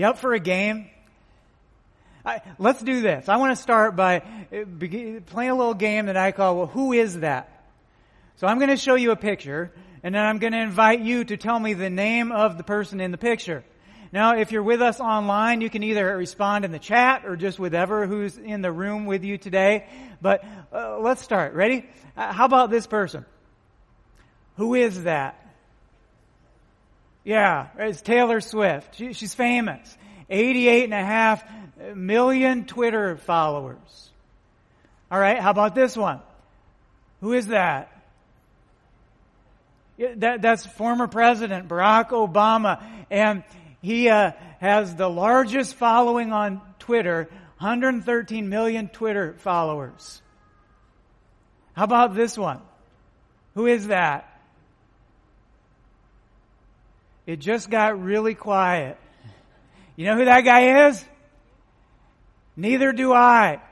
You up for a game? I, let's do this. I want to start by uh, playing a little game that I call, well, who is that? So I'm going to show you a picture, and then I'm going to invite you to tell me the name of the person in the picture. Now, if you're with us online, you can either respond in the chat or just with ever who's in the room with you today. But uh, let's start. Ready? Uh, how about this person? Who is that? Yeah, it's Taylor Swift. She, she's famous. 88 and a half million Twitter followers. All right, how about this one? Who is that? that that's former President Barack Obama. And he uh, has the largest following on Twitter 113 million Twitter followers. How about this one? Who is that? It just got really quiet. You know who that guy is? Neither do I.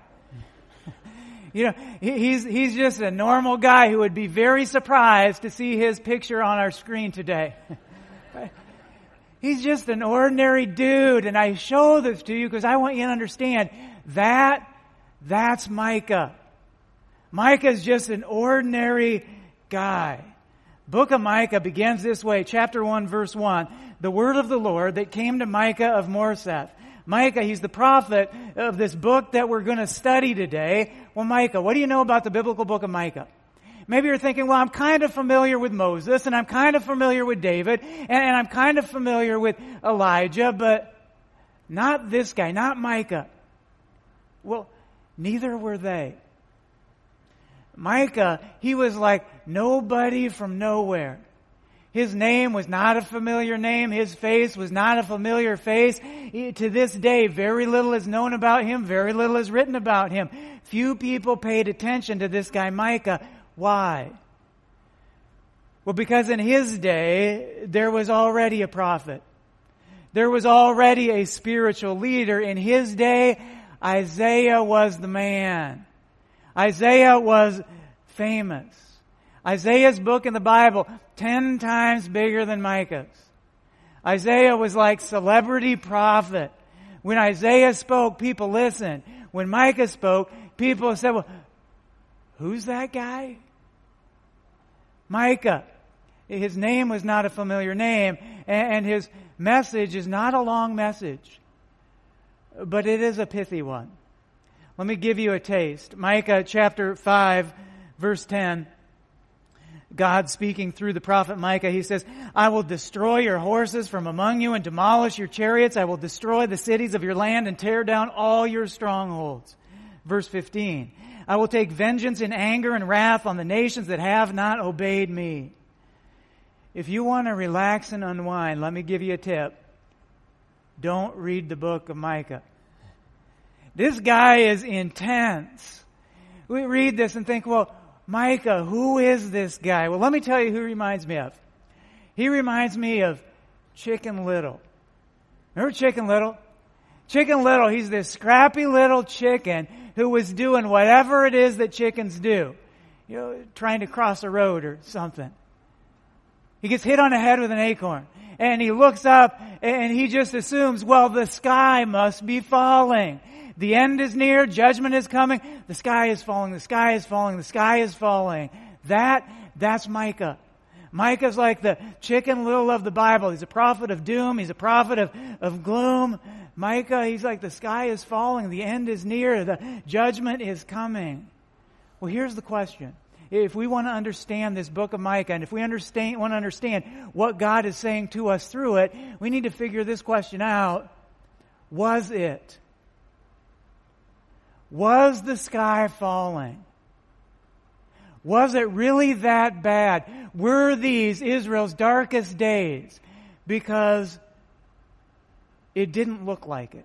You know, he's, he's just a normal guy who would be very surprised to see his picture on our screen today. He's just an ordinary dude, and I show this to you because I want you to understand that, that's Micah. Micah's just an ordinary guy. Book of Micah begins this way, chapter 1, verse 1. The word of the Lord that came to Micah of Moresheth. Micah, he's the prophet of this book that we're going to study today. Well, Micah, what do you know about the biblical book of Micah? Maybe you're thinking, well, I'm kind of familiar with Moses and I'm kind of familiar with David and, and I'm kind of familiar with Elijah, but not this guy, not Micah. Well, neither were they. Micah, he was like nobody from nowhere. His name was not a familiar name. His face was not a familiar face. To this day, very little is known about him. Very little is written about him. Few people paid attention to this guy, Micah. Why? Well, because in his day, there was already a prophet. There was already a spiritual leader. In his day, Isaiah was the man. Isaiah was famous. Isaiah's book in the Bible, ten times bigger than Micah's. Isaiah was like celebrity prophet. When Isaiah spoke, people listened. When Micah spoke, people said, well, who's that guy? Micah. His name was not a familiar name, and his message is not a long message, but it is a pithy one. Let me give you a taste. Micah chapter 5, verse 10. God speaking through the prophet Micah, he says, I will destroy your horses from among you and demolish your chariots. I will destroy the cities of your land and tear down all your strongholds. Verse 15. I will take vengeance in anger and wrath on the nations that have not obeyed me. If you want to relax and unwind, let me give you a tip. Don't read the book of Micah. This guy is intense. We read this and think, well, Micah, who is this guy? Well, let me tell you who he reminds me of. He reminds me of Chicken Little. Remember Chicken Little? Chicken Little, he's this scrappy little chicken who was doing whatever it is that chickens do. You know, trying to cross a road or something. He gets hit on the head with an acorn. And he looks up and he just assumes, well, the sky must be falling. The end is near. Judgment is coming. The sky is falling. The sky is falling. The sky is falling. That, that's Micah. Micah's like the chicken little of the Bible. He's a prophet of doom. He's a prophet of, of gloom. Micah, he's like the sky is falling. The end is near. The judgment is coming. Well, here's the question. If we want to understand this book of Micah, and if we understand, want to understand what God is saying to us through it, we need to figure this question out. Was it? Was the sky falling? Was it really that bad? Were these Israel's darkest days? Because it didn't look like it.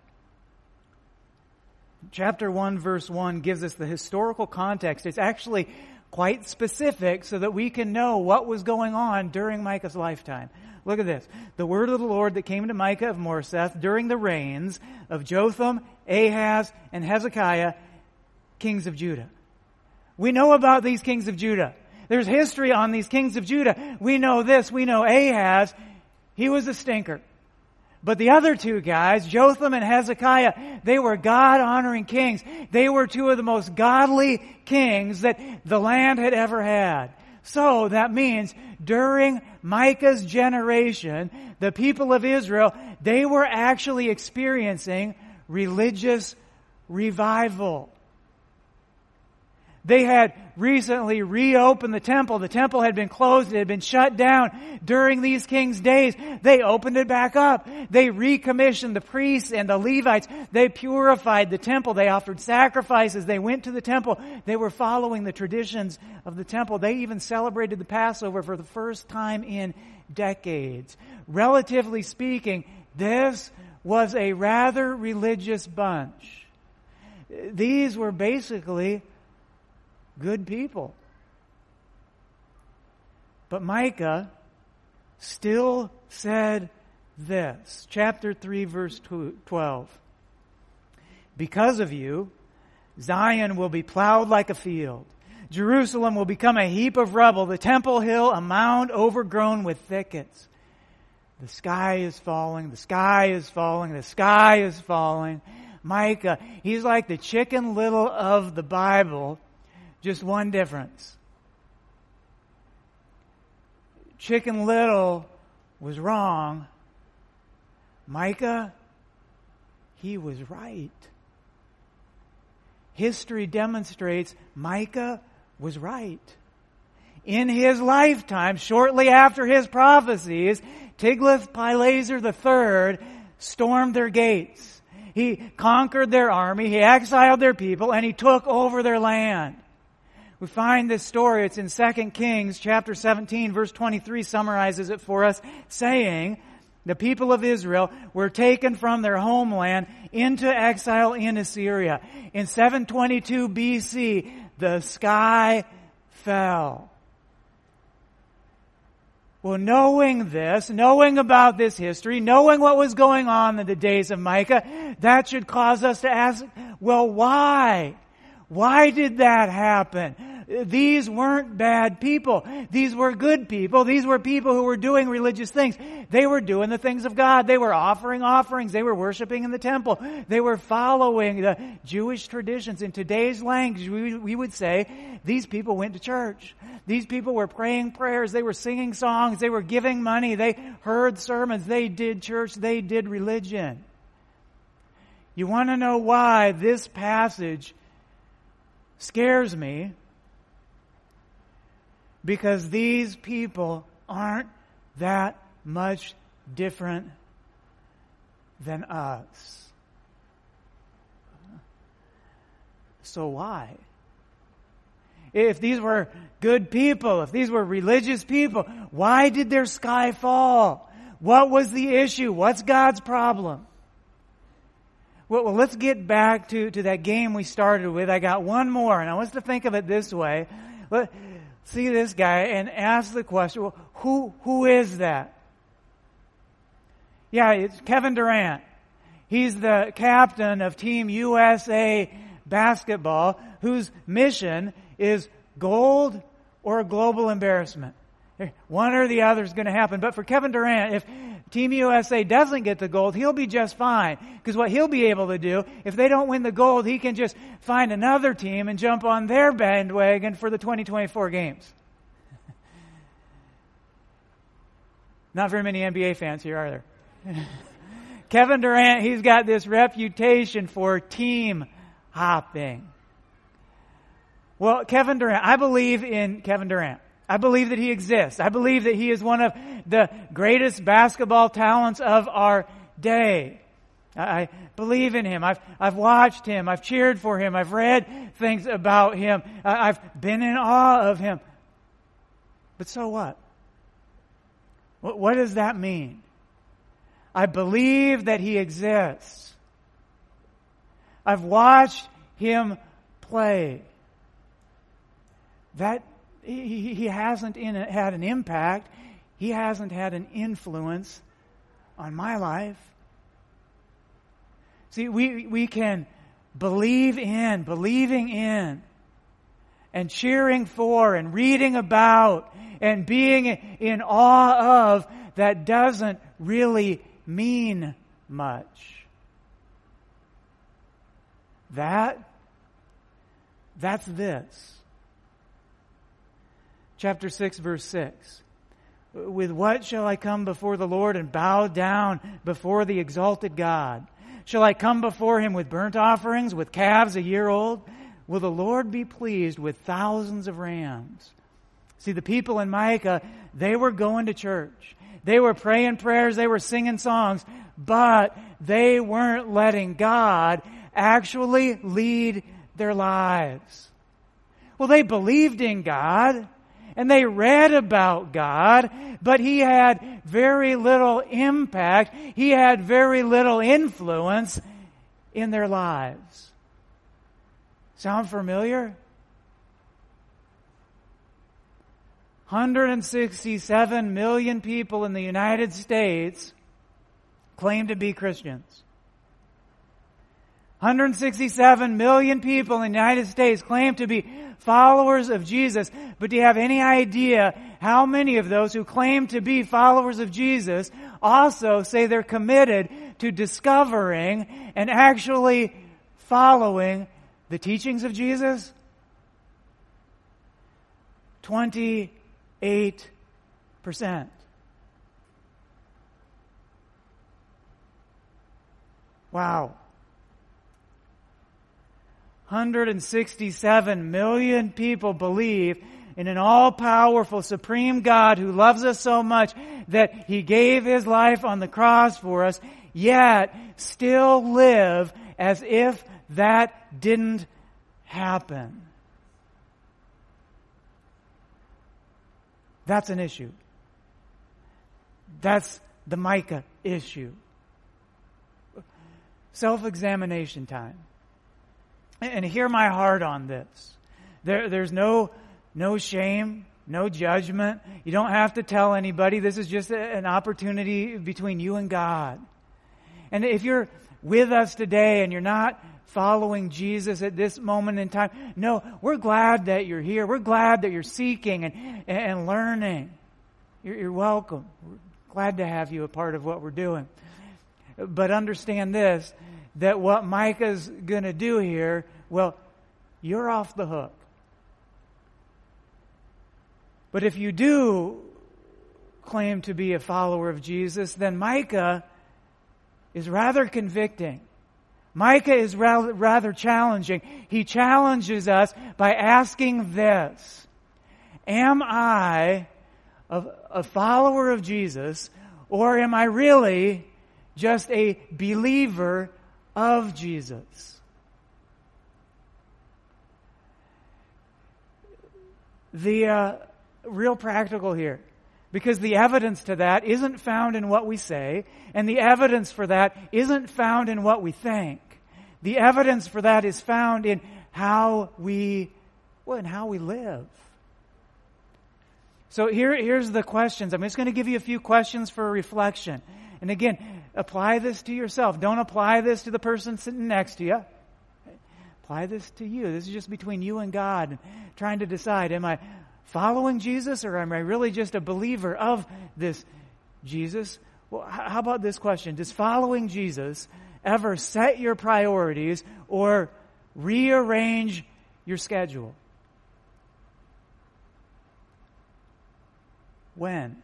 Chapter 1, verse 1 gives us the historical context. It's actually quite specific so that we can know what was going on during Micah's lifetime. Look at this. The word of the Lord that came to Micah of Moresheth during the reigns of Jotham, Ahaz, and Hezekiah, kings of Judah. We know about these kings of Judah. There's history on these kings of Judah. We know this. We know Ahaz. He was a stinker. But the other two guys, Jotham and Hezekiah, they were God honoring kings. They were two of the most godly kings that the land had ever had. So that means during Micah's generation, the people of Israel, they were actually experiencing religious revival. They had recently reopened the temple. The temple had been closed. It had been shut down during these kings' days. They opened it back up. They recommissioned the priests and the Levites. They purified the temple. They offered sacrifices. They went to the temple. They were following the traditions of the temple. They even celebrated the Passover for the first time in decades. Relatively speaking, this was a rather religious bunch. These were basically good people. But Micah still said this. Chapter 3, verse 12. Because of you, Zion will be plowed like a field. Jerusalem will become a heap of rubble, the temple hill a mound overgrown with thickets. The sky is falling, the sky is falling, the sky is falling. Micah, he's like the chicken little of the Bible just one difference. Chicken Little was wrong. Micah, he was right. History demonstrates Micah was right. In his lifetime, shortly after his prophecies, Tiglath-Pileser III stormed their gates. He conquered their army, he exiled their people, and he took over their land. We find this story, it's in 2 Kings chapter 17 verse 23 summarizes it for us, saying, the people of Israel were taken from their homeland into exile in Assyria. In 722 BC, the sky fell. Well, knowing this, knowing about this history, knowing what was going on in the days of Micah, that should cause us to ask, well, why? Why did that happen? These weren't bad people. These were good people. These were people who were doing religious things. They were doing the things of God. They were offering offerings. They were worshiping in the temple. They were following the Jewish traditions. In today's language, we, we would say these people went to church. These people were praying prayers. They were singing songs. They were giving money. They heard sermons. They did church. They did religion. You want to know why this passage scares me? because these people aren't that much different than us. So why? If these were good people, if these were religious people, why did their sky fall? What was the issue? What's God's problem? Well, well, let's get back to, to that game we started with. I got one more, and I want us to think of it this way. Let, see this guy and ask the question, well, who, who is that? Yeah, it's Kevin Durant. He's the captain of Team USA basketball whose mission is gold or global embarrassment. Eh, one or the other is going to happen. But for Kevin Durant, if Team USA doesn't get the gold, he'll be just fine. Because what he'll be able to do, if they don't win the gold, he can just find another team and jump on their bandwagon for the 2024 games. Not very many NBA fans here, are there? Kevin Durant, he's got this reputation for team hopping. Well, Kevin Durant, I believe in Kevin Durant. I believe that he exists. I believe that he is one of the greatest basketball talents of our day. I believe in him. I've, I've watched him. I've cheered for him. I've read things about him. I've been in awe of him. But so what? What, does that mean? I believe that he exists. I've watched him play. That he, he hasn't had an impact. He hasn't had an influence on my life. See, we, we can believe in, believing in, and cheering for, and reading about, and being in awe of, that doesn't really mean much. That, that's this. Chapter 6, verse 6. With what shall I come before the Lord and bow down before the exalted God? Shall I come before him with burnt offerings, with calves a year old? Will the Lord be pleased with thousands of rams? See, the people in Micah, they were going to church. They were praying prayers, they were singing songs, but they weren't letting God actually lead their lives. Well, they believed in God and they read about God, but He had very little impact. He had very little influence in their lives. Sound familiar? 167 million people in the United States claim to be Christians. 167 million people in the United States claim to be followers of Jesus. But do you have any idea how many of those who claim to be followers of Jesus also say they're committed to discovering and actually following the teachings of Jesus? 20 8%. Wow. 167 million people believe in an all-powerful supreme God who loves us so much that He gave His life on the cross for us, yet still live as if that didn't happen. That's an issue. That's the Micah issue. Self examination time. And hear my heart on this. There, there's no, no shame, no judgment. You don't have to tell anybody. This is just an opportunity between you and God. And if you're with us today and you're not following Jesus at this moment in time. No, we're glad that you're here. We're glad that you're seeking and, and learning. You're, you're welcome. We're glad to have you a part of what we're doing. But understand this, that what Micah's going to do here, well, you're off the hook. But if you do claim to be a follower of Jesus, then Micah is rather convicting. Micah is rather challenging. He challenges us by asking this Am I a, a follower of Jesus, or am I really just a believer of Jesus? The uh, real practical here because the evidence to that isn't found in what we say, and the evidence for that isn't found in what we think. The evidence for that is found in how we, well, in how we live. So here, here's the questions. I'm just going to give you a few questions for reflection. And again, apply this to yourself. Don't apply this to the person sitting next to you. Apply this to you. This is just between you and God, trying to decide, am I following Jesus or am I really just a believer of this Jesus? Well, how about this question? Does following Jesus ever set your priorities or rearrange your schedule? When?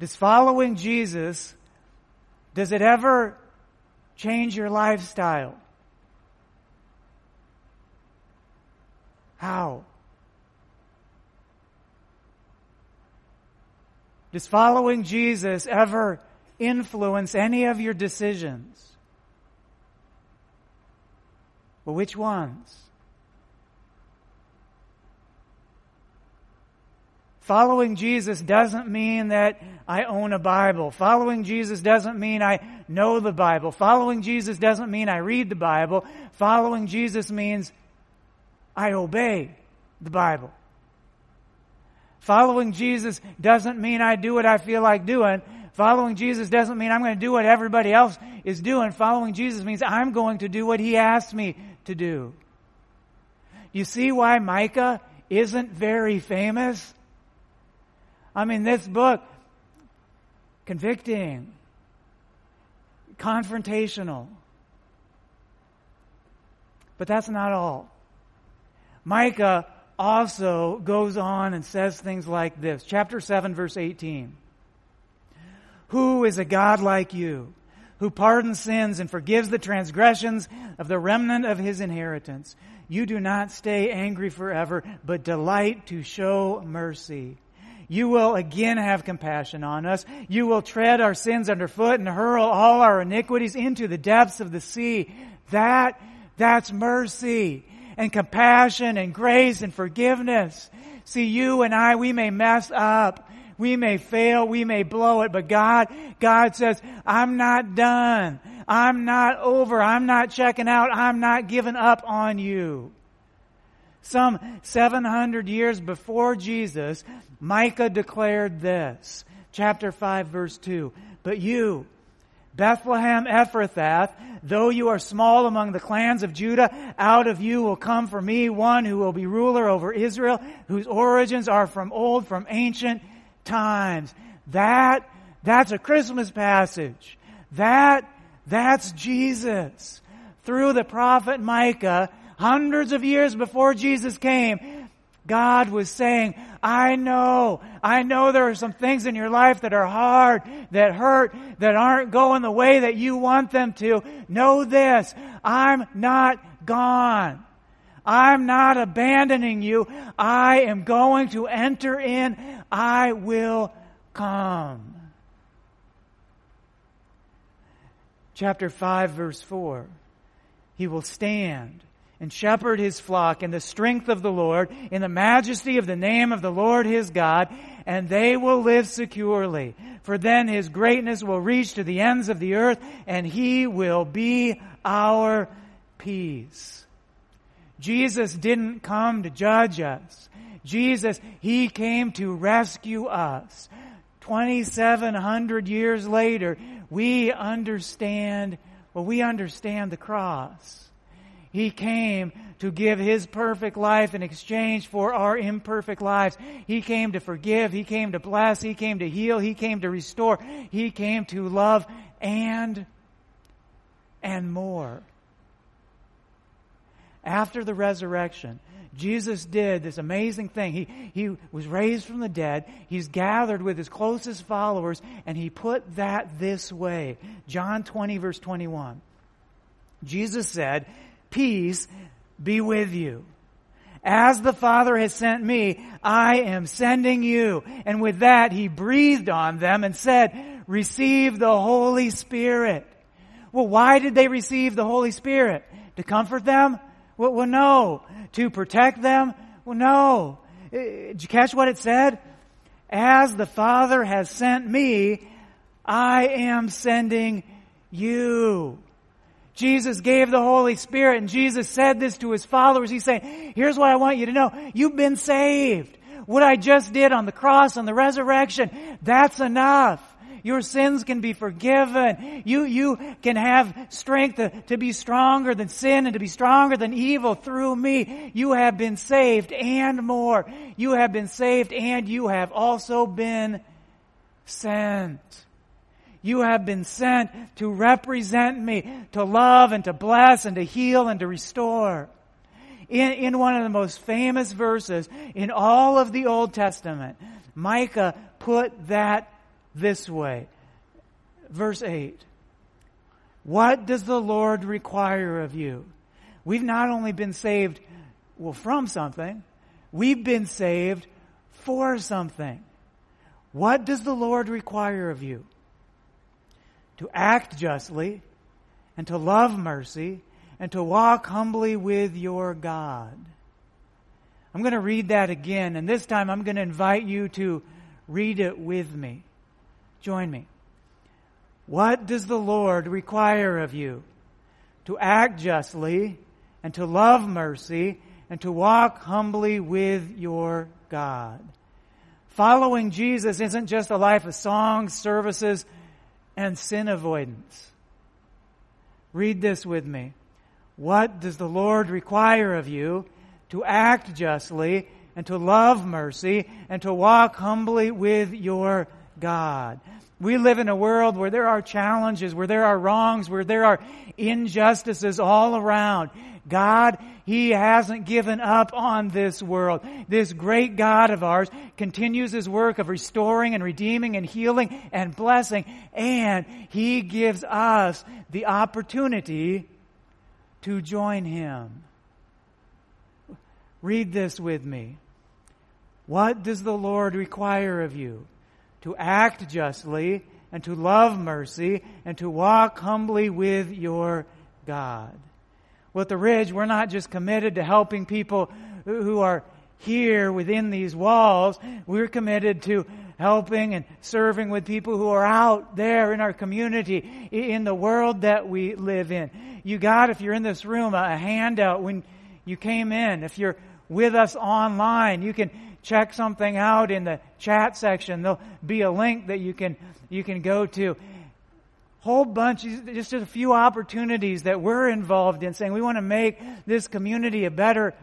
Does following Jesus, does it ever change your lifestyle? How? Does following Jesus ever influence any of your decisions? Well, which ones? Following Jesus doesn't mean that I own a Bible. Following Jesus doesn't mean I know the Bible. Following Jesus doesn't mean I read the Bible. Following Jesus means I obey the Bible. Following Jesus doesn't mean I do what I feel like doing. Following Jesus doesn't mean I'm going to do what everybody else is doing. Following Jesus means I'm going to do what He asked me to do. You see why Micah isn't very famous? I mean, this book, convicting, confrontational. But that's not all. Micah also goes on and says things like this. Chapter 7, verse 18. Who is a God like you, who pardons sins and forgives the transgressions of the remnant of his inheritance? You do not stay angry forever, but delight to show mercy. You will again have compassion on us. You will tread our sins underfoot and hurl all our iniquities into the depths of the sea. That, that's mercy and compassion and grace and forgiveness. See, you and I, we may mess up. We may fail. We may blow it. But God, God says, I'm not done. I'm not over. I'm not checking out. I'm not giving up on you. Some 700 years before Jesus, Micah declared this. Chapter 5 verse 2. But you, Bethlehem Ephrathah, though you are small among the clans of Judah, out of you will come for me one who will be ruler over Israel, whose origins are from old, from ancient times. That, that's a Christmas passage. That, that's Jesus. Through the prophet Micah, hundreds of years before Jesus came, God was saying, I know, I know there are some things in your life that are hard, that hurt, that aren't going the way that you want them to. Know this, I'm not gone. I'm not abandoning you. I am going to enter in. I will come. Chapter 5 verse 4. He will stand and shepherd his flock in the strength of the Lord, in the majesty of the name of the Lord his God, and they will live securely. For then his greatness will reach to the ends of the earth, and he will be our peace. Jesus didn't come to judge us. Jesus, he came to rescue us. 2700 years later, we understand, well, we understand the cross. He came to give His perfect life in exchange for our imperfect lives. He came to forgive. He came to bless. He came to heal. He came to restore. He came to love and, and more. After the resurrection, Jesus did this amazing thing. He, he was raised from the dead. He's gathered with his closest followers, and he put that this way. John 20, verse 21. Jesus said, peace be with you. As the Father has sent me, I am sending you. And with that, he breathed on them and said, receive the Holy Spirit. Well, why did they receive the Holy Spirit? To comfort them? Well, well no. To protect them? Well, no. Uh, did you catch what it said? As the Father has sent me, I am sending you. Jesus gave the Holy Spirit and Jesus said this to his followers. He's saying, here's what I want you to know. You've been saved. What I just did on the cross, on the resurrection, that's enough. Your sins can be forgiven. You, you can have strength to, to be stronger than sin and to be stronger than evil through me. You have been saved and more. You have been saved and you have also been sent. You have been sent to represent me, to love and to bless and to heal and to restore. In, in one of the most famous verses in all of the Old Testament, Micah put that this way. Verse 8. What does the Lord require of you? We've not only been saved, well, from something, we've been saved for something. What does the Lord require of you? To act justly, and to love mercy, and to walk humbly with your God. I'm going to read that again, and this time I'm going to invite you to read it with me. Join me. What does the Lord require of you? To act justly, and to love mercy, and to walk humbly with your God. Following Jesus isn't just a life of songs, services, and sin avoidance. Read this with me. What does the Lord require of you? To act justly, and to love mercy, and to walk humbly with your God. We live in a world where there are challenges, where there are wrongs, where there are injustices all around. God, He hasn't given up on this world. This great God of ours continues His work of restoring and redeeming and healing and blessing, and He gives us the opportunity to join Him. Read this with me. What does the Lord require of you? To act justly and to love mercy and to walk humbly with your God. At the Ridge, we're not just committed to helping people who are here within these walls. We're committed to helping and serving with people who are out there in our community, in the world that we live in. You got, if you're in this room, a handout when you came in. If you're with us online, you can check something out in the chat section. There'll be a link that you can, you can go to. Whole bunch, just a few opportunities that we're involved in saying we want to make this community a better,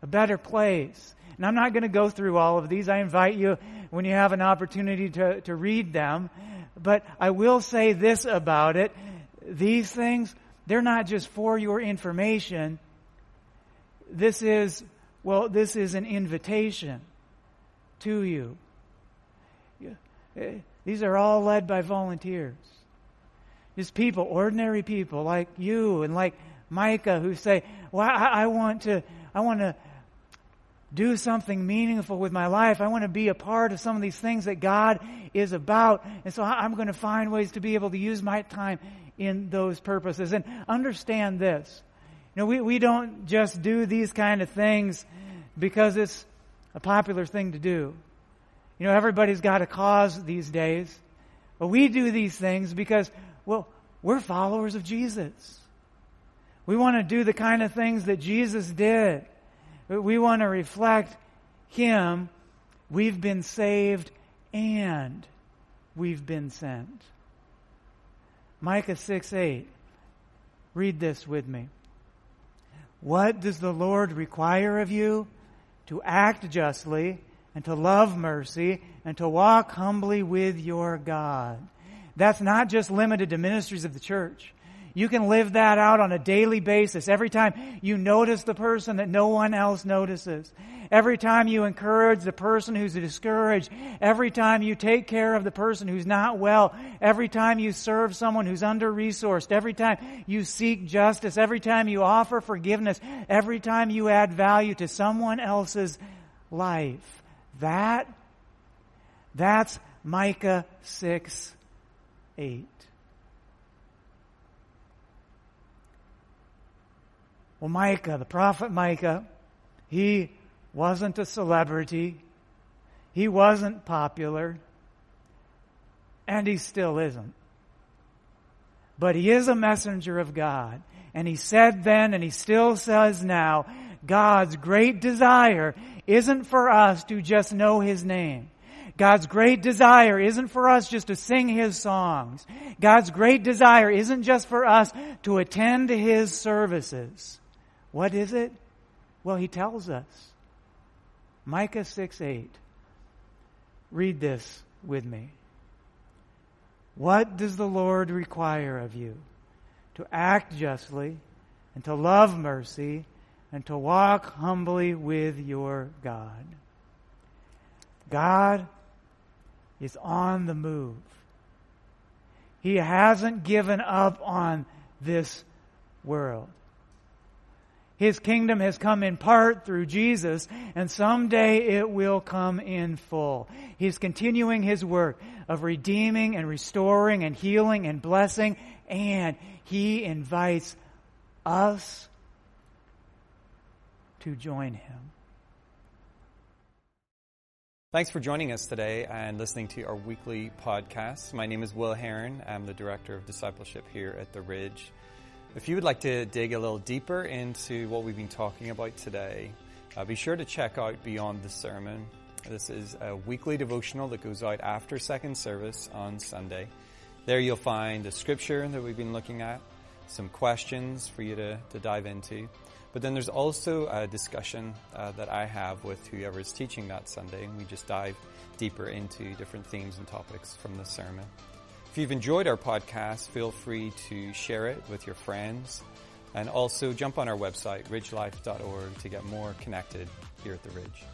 a better place. And I'm not going to go through all of these. I invite you when you have an opportunity to, to read them. But I will say this about it. These things, they're not just for your information. This is, well, this is an invitation to you. Eh, these are all led by volunteers. Just people, ordinary people like you and like Micah who say, well, I, I want to, I want to do something meaningful with my life. I want to be a part of some of these things that God is about. And so I'm going to find ways to be able to use my time in those purposes. And understand this. You know, we, we don't just do these kind of things because it's a popular thing to do. You know, everybody's got a cause these days. But we do these things because, well, we're followers of Jesus. We want to do the kind of things that Jesus did. We want to reflect Him. We've been saved and we've been sent. Micah 6 8. Read this with me. What does the Lord require of you? To act justly and to love mercy and to walk humbly with your God. That's not just limited to ministries of the church. You can live that out on a daily basis. Every time you notice the person that no one else notices. Every time you encourage the person who's discouraged. Every time you take care of the person who's not well. Every time you serve someone who's under resourced. Every time you seek justice. Every time you offer forgiveness. Every time you add value to someone else's life. That, that's Micah 6 8. Well, Micah, the prophet Micah, he wasn't a celebrity. He wasn't popular. And he still isn't. But he is a messenger of God. And he said then, and he still says now, God's great desire isn't for us to just know his name. God's great desire isn't for us just to sing His songs. God's great desire isn't just for us to attend His services. What is it? Well, he tells us. Micah 6 8. Read this with me. What does the Lord require of you? To act justly, and to love mercy, and to walk humbly with your God. God is on the move. He hasn't given up on this world. His kingdom has come in part through Jesus, and someday it will come in full. He's continuing his work of redeeming and restoring and healing and blessing, and he invites us to join him. Thanks for joining us today and listening to our weekly podcast. My name is Will Heron. I'm the Director of Discipleship here at The Ridge. If you would like to dig a little deeper into what we've been talking about today, uh, be sure to check out Beyond the Sermon. This is a weekly devotional that goes out after second service on Sunday. There you'll find a scripture that we've been looking at, some questions for you to, to dive into. But then there's also a discussion uh, that I have with whoever is teaching that Sunday, and we just dive deeper into different themes and topics from the sermon. If you've enjoyed our podcast, feel free to share it with your friends, and also jump on our website, ridgelife.org, to get more connected here at the Ridge.